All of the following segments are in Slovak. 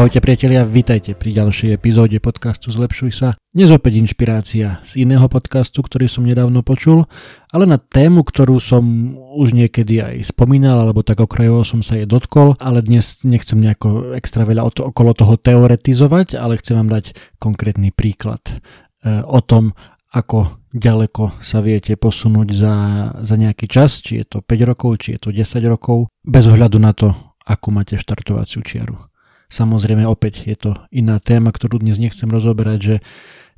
Ahojte priatelia, vítajte pri ďalšej epizóde podcastu Zlepšuj sa. Dnes opäť inšpirácia z iného podcastu, ktorý som nedávno počul, ale na tému, ktorú som už niekedy aj spomínal, alebo tak okrajovo som sa jej dotkol, ale dnes nechcem nejako extra veľa okolo toho teoretizovať, ale chcem vám dať konkrétny príklad e, o tom, ako ďaleko sa viete posunúť za, za nejaký čas, či je to 5 rokov, či je to 10 rokov, bez ohľadu na to, akú máte štartovaciu čiaru. Samozrejme opäť je to iná téma, ktorú dnes nechcem rozoberať, že,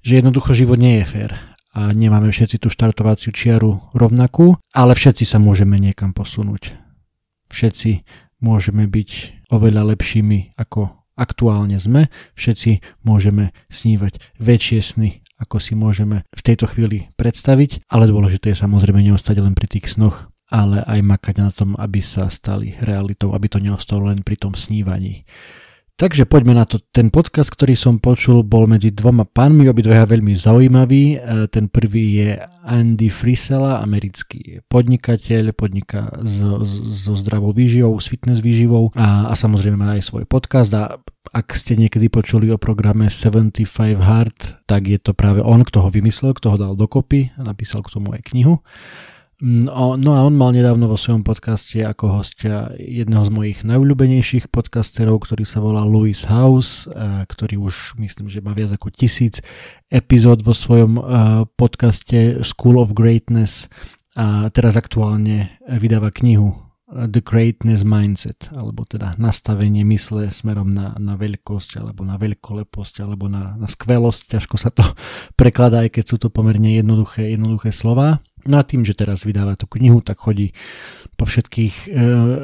že jednoducho život nie je fér a nemáme všetci tú štartovaciu čiaru rovnakú, ale všetci sa môžeme niekam posunúť. Všetci môžeme byť oveľa lepšími ako aktuálne sme, všetci môžeme snívať väčšie sny, ako si môžeme v tejto chvíli predstaviť, ale dôležité je samozrejme neostať len pri tých snoch, ale aj makať na tom, aby sa stali realitou, aby to neostalo len pri tom snívaní. Takže poďme na to. Ten podcast, ktorý som počul, bol medzi dvoma pánmi, obidvaja veľmi zaujímavý. E, ten prvý je Andy Frisella, americký podnikateľ, podniká so, so zdravou výživou, s fitness výživou a, a samozrejme má aj svoj podcast a ak ste niekedy počuli o programe 75 Hard, tak je to práve on, kto ho vymyslel, kto ho dal dokopy, napísal k tomu aj knihu. No, no a on mal nedávno vo svojom podcaste ako hostia jedného z mojich najobľúbenejších podcasterov, ktorý sa volá Louis House, ktorý už myslím, že má viac ako tisíc epizód vo svojom podcaste School of Greatness a teraz aktuálne vydáva knihu The Greatness Mindset, alebo teda nastavenie mysle smerom na, na veľkosť, alebo na veľkoleposť, alebo na, na skvelosť. Ťažko sa to prekladá, aj keď sú to pomerne jednoduché, jednoduché slova. No a tým, že teraz vydáva tú knihu, tak chodí po všetkých e,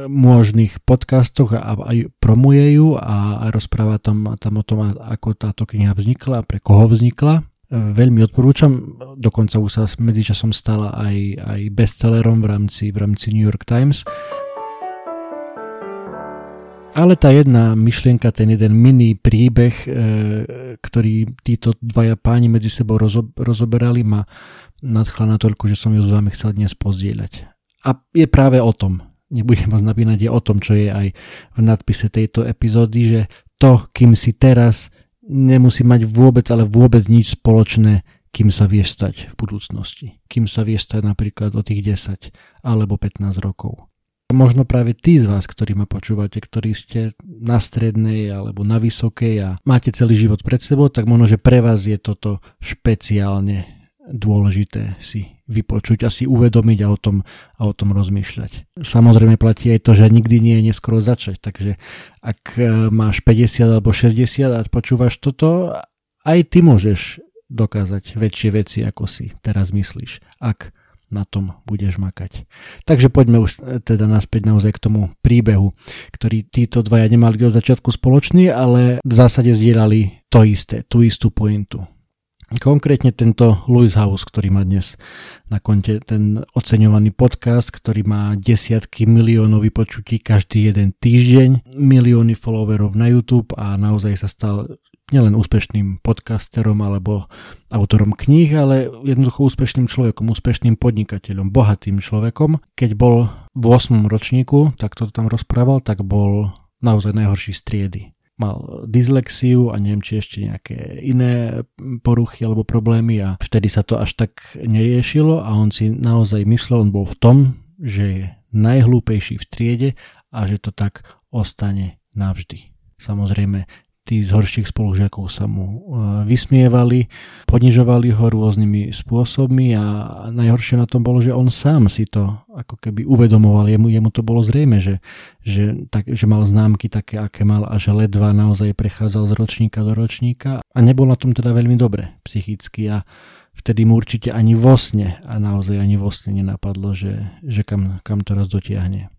možných podcastoch a aj promuje ju a, a rozpráva tam, tam o tom, ako táto kniha vznikla a pre koho vznikla veľmi odporúčam, dokonca už sa medzičasom stala aj, aj bestsellerom v rámci, v rámci New York Times. Ale tá jedna myšlienka, ten jeden mini príbeh, e, ktorý títo dvaja páni medzi sebou rozo, rozoberali, ma nadchla natoľko, že som ju s vami chcel dnes pozdieľať. A je práve o tom, nebudem vás napínať, je o tom, čo je aj v nadpise tejto epizódy, že to, kým si teraz nemusí mať vôbec, ale vôbec nič spoločné, kým sa vieš stať v budúcnosti. Kým sa vieš stať napríklad o tých 10 alebo 15 rokov. Možno práve tí z vás, ktorí ma počúvate, ktorí ste na strednej alebo na vysokej a máte celý život pred sebou, tak možno, že pre vás je toto špeciálne dôležité si vypočuť a si uvedomiť a o tom, a o tom rozmýšľať. Samozrejme platí aj to, že nikdy nie je neskoro začať, takže ak e, máš 50 alebo 60 a počúvaš toto, aj ty môžeš dokázať väčšie veci, ako si teraz myslíš, ak na tom budeš makať. Takže poďme už e, teda naspäť naozaj k tomu príbehu, ktorý títo dvaja nemali od začiatku spoločný, ale v zásade zdieľali to isté, tú istú pointu. Konkrétne tento Louis House, ktorý má dnes na konte ten oceňovaný podcast, ktorý má desiatky miliónov vypočutí každý jeden týždeň, milióny followerov na YouTube a naozaj sa stal nielen úspešným podcasterom alebo autorom kníh, ale jednoducho úspešným človekom, úspešným podnikateľom, bohatým človekom. Keď bol v 8. ročníku, tak to tam rozprával, tak bol naozaj najhorší striedy mal dyslexiu a neviem, či ešte nejaké iné poruchy alebo problémy a vtedy sa to až tak neriešilo a on si naozaj myslel, on bol v tom, že je najhlúpejší v triede a že to tak ostane navždy. Samozrejme, tí z horších spolužiakov sa mu e, vysmievali, ponižovali ho rôznymi spôsobmi a najhoršie na tom bolo, že on sám si to ako keby uvedomoval. Jemu, jemu to bolo zrejme, že, že, tak, že mal známky také, aké mal a že ledva naozaj prechádzal z ročníka do ročníka a nebol na tom teda veľmi dobre psychicky a vtedy mu určite ani vo sne a naozaj ani vo sne nenapadlo, že, že kam, kam to raz dotiahne.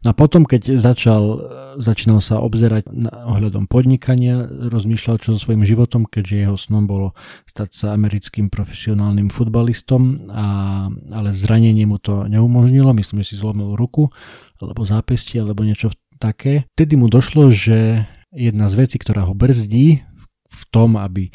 A potom, keď začal, začínal sa obzerať na, ohľadom podnikania, rozmýšľal čo so svojím životom, keďže jeho snom bolo stať sa americkým profesionálnym futbalistom, a, ale zranenie mu to neumožnilo, myslím, že si zlomil ruku, alebo zápestie, alebo niečo také. Vtedy mu došlo, že jedna z vecí, ktorá ho brzdí v tom, aby,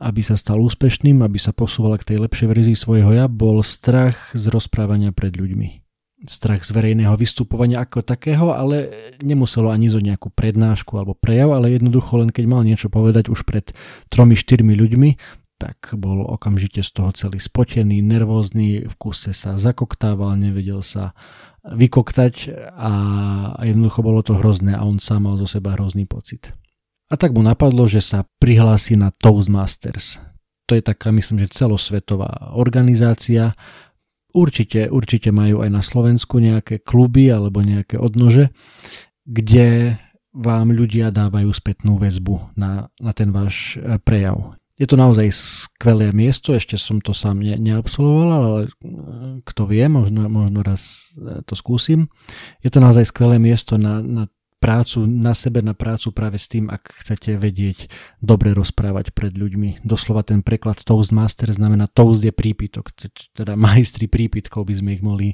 aby sa stal úspešným, aby sa posúval k tej lepšej verzii svojho ja, bol strach z rozprávania pred ľuďmi strach z verejného vystupovania ako takého, ale nemuselo ani zo nejakú prednášku alebo prejav, ale jednoducho len keď mal niečo povedať už pred tromi, štyrmi ľuďmi, tak bol okamžite z toho celý spotený, nervózny, v kuse sa zakoktával, nevedel sa vykoktať a jednoducho bolo to hrozné a on sám mal zo seba hrozný pocit. A tak mu napadlo, že sa prihlási na Toastmasters. To je taká, myslím, že celosvetová organizácia, Určite, určite majú aj na Slovensku nejaké kluby alebo nejaké odnože, kde vám ľudia dávajú spätnú väzbu na, na ten váš e, prejav. Je to naozaj skvelé miesto, ešte som to sám ne, neabsolvoval, ale e, kto vie, možno, možno raz e, to skúsim. Je to naozaj skvelé miesto na, na prácu na sebe, na prácu práve s tým, ak chcete vedieť dobre rozprávať pred ľuďmi. Doslova ten preklad Toastmaster znamená Toast je prípitok, teda majstri prípitkov by sme ich mohli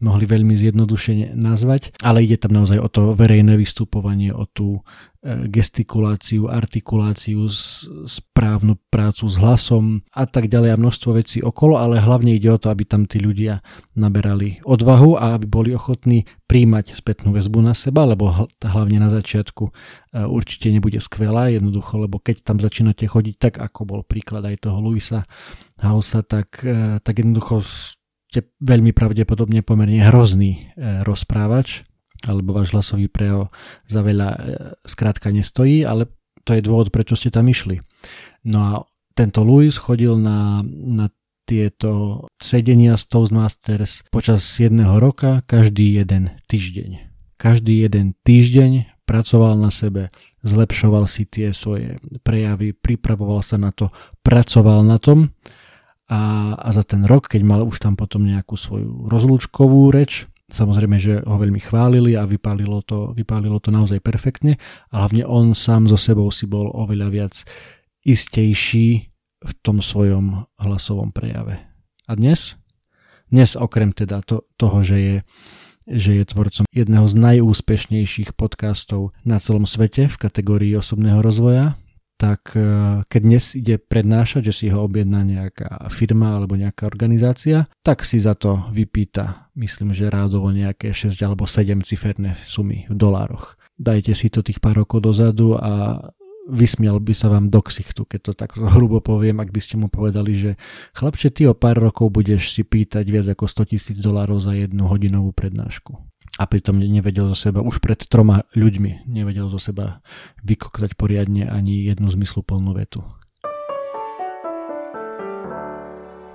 mohli veľmi zjednodušene nazvať, ale ide tam naozaj o to verejné vystupovanie, o tú e, gestikuláciu, artikuláciu, správnu prácu s hlasom a tak ďalej a množstvo vecí okolo, ale hlavne ide o to, aby tam tí ľudia naberali odvahu a aby boli ochotní príjmať spätnú väzbu na seba, lebo hlavne na začiatku e, určite nebude skvelá, jednoducho, lebo keď tam začínate chodiť tak, ako bol príklad aj toho Luisa Hausa, tak, e, tak jednoducho ste veľmi pravdepodobne pomerne hrozný e, rozprávač, alebo váš hlasový prejav za veľa e, skrátka nestojí, ale to je dôvod, prečo ste tam išli. No a tento Louis chodil na, na tieto sedenia z Toastmasters počas jedného roka každý jeden týždeň. Každý jeden týždeň pracoval na sebe, zlepšoval si tie svoje prejavy, pripravoval sa na to, pracoval na tom a, a za ten rok, keď mal už tam potom nejakú svoju rozlúčkovú reč, samozrejme, že ho veľmi chválili a vypálilo to, vypálilo to naozaj perfektne a hlavne on sám so sebou si bol oveľa viac istejší v tom svojom hlasovom prejave. A dnes? Dnes okrem teda to, toho, že je, že je tvorcom jedného z najúspešnejších podcastov na celom svete v kategórii osobného rozvoja, tak e, keď dnes ide prednášať, že si ho objedná nejaká firma alebo nejaká organizácia, tak si za to vypýta, myslím, že rádovo nejaké 6 alebo 7 ciferné sumy v dolároch. Dajte si to tých pár rokov dozadu a vysmial by sa vám do ksichtu, keď to tak hrubo poviem, ak by ste mu povedali, že chlapče, ty o pár rokov budeš si pýtať viac ako 100 tisíc dolárov za jednu hodinovú prednášku a pritom nevedel zo seba už pred troma ľuďmi, nevedel zo seba vykoktať poriadne ani jednu zmysluplnú vetu.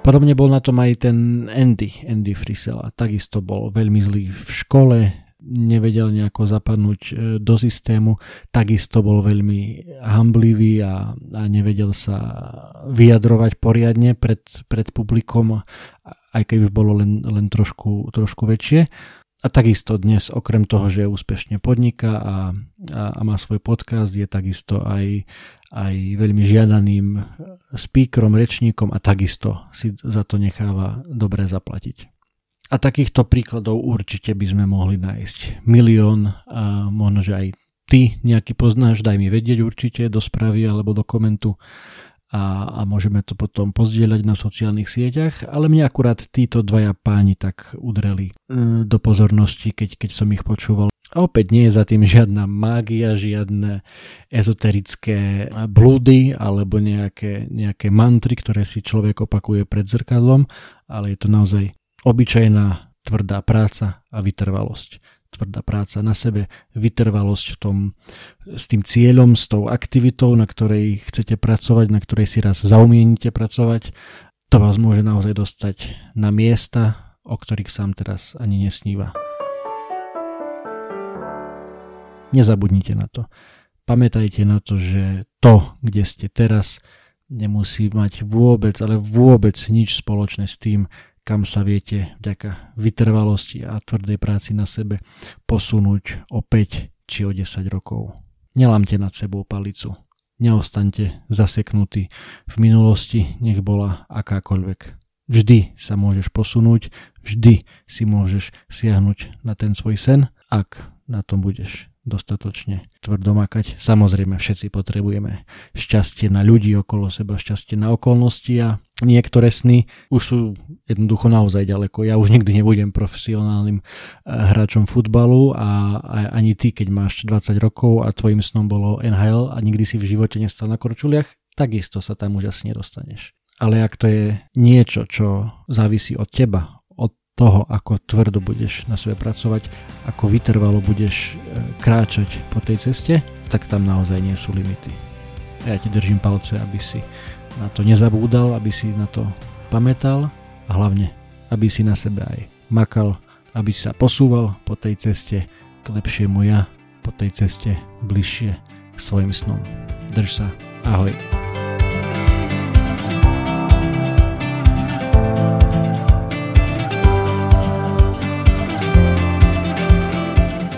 Podobne bol na tom aj ten Andy, Andy Frisella. Takisto bol veľmi zlý v škole, nevedel nejako zapadnúť e, do systému, takisto bol veľmi hamblivý a, a nevedel sa vyjadrovať poriadne pred, pred publikom, aj keď už bolo len, len trošku, trošku väčšie. A takisto dnes, okrem toho, že úspešne podniká a, a, a má svoj podcast, je takisto aj, aj veľmi žiadaným speakerom, rečníkom a takisto si za to necháva dobre zaplatiť. A takýchto príkladov určite by sme mohli nájsť milión a možno, že aj ty nejaký poznáš, daj mi vedieť určite do správy alebo do komentu a, a môžeme to potom pozdieľať na sociálnych sieťach, ale mne akurát títo dvaja páni tak udreli e, do pozornosti, keď, keď som ich počúval. A opäť nie je za tým žiadna mágia, žiadne ezoterické blúdy alebo nejaké, nejaké mantry, ktoré si človek opakuje pred zrkadlom, ale je to naozaj obyčajná tvrdá práca a vytrvalosť. Tvrdá práca na sebe, vytrvalosť v tom, s tým cieľom, s tou aktivitou, na ktorej chcete pracovať, na ktorej si raz zaumienite pracovať, to vás môže naozaj dostať na miesta, o ktorých sám teraz ani nesníva. Nezabudnite na to. Pamätajte na to, že to, kde ste teraz, nemusí mať vôbec, ale vôbec nič spoločné s tým, kam sa viete vďaka vytrvalosti a tvrdej práci na sebe posunúť o 5 či o 10 rokov. Nelamte nad sebou palicu. Neostaňte zaseknutí v minulosti, nech bola akákoľvek. Vždy sa môžeš posunúť, vždy si môžeš siahnuť na ten svoj sen, ak na tom budeš dostatočne tvrdo makať. Samozrejme, všetci potrebujeme šťastie na ľudí okolo seba, šťastie na okolnosti a niektoré sny už sú jednoducho naozaj ďaleko. Ja už nikdy nebudem profesionálnym eh, hráčom futbalu a, ani ty, keď máš 20 rokov a tvojim snom bolo NHL a nikdy si v živote nestal na korčuliach, takisto sa tam už asi nedostaneš. Ale ak to je niečo, čo závisí od teba, toho, ako tvrdo budeš na sebe pracovať, ako vytrvalo budeš e, kráčať po tej ceste, tak tam naozaj nie sú limity. A ja ti držím palce, aby si na to nezabúdal, aby si na to pamätal a hlavne, aby si na sebe aj makal, aby sa posúval po tej ceste k lepšiemu ja, po tej ceste bližšie k svojim snom. Drž sa, ahoj.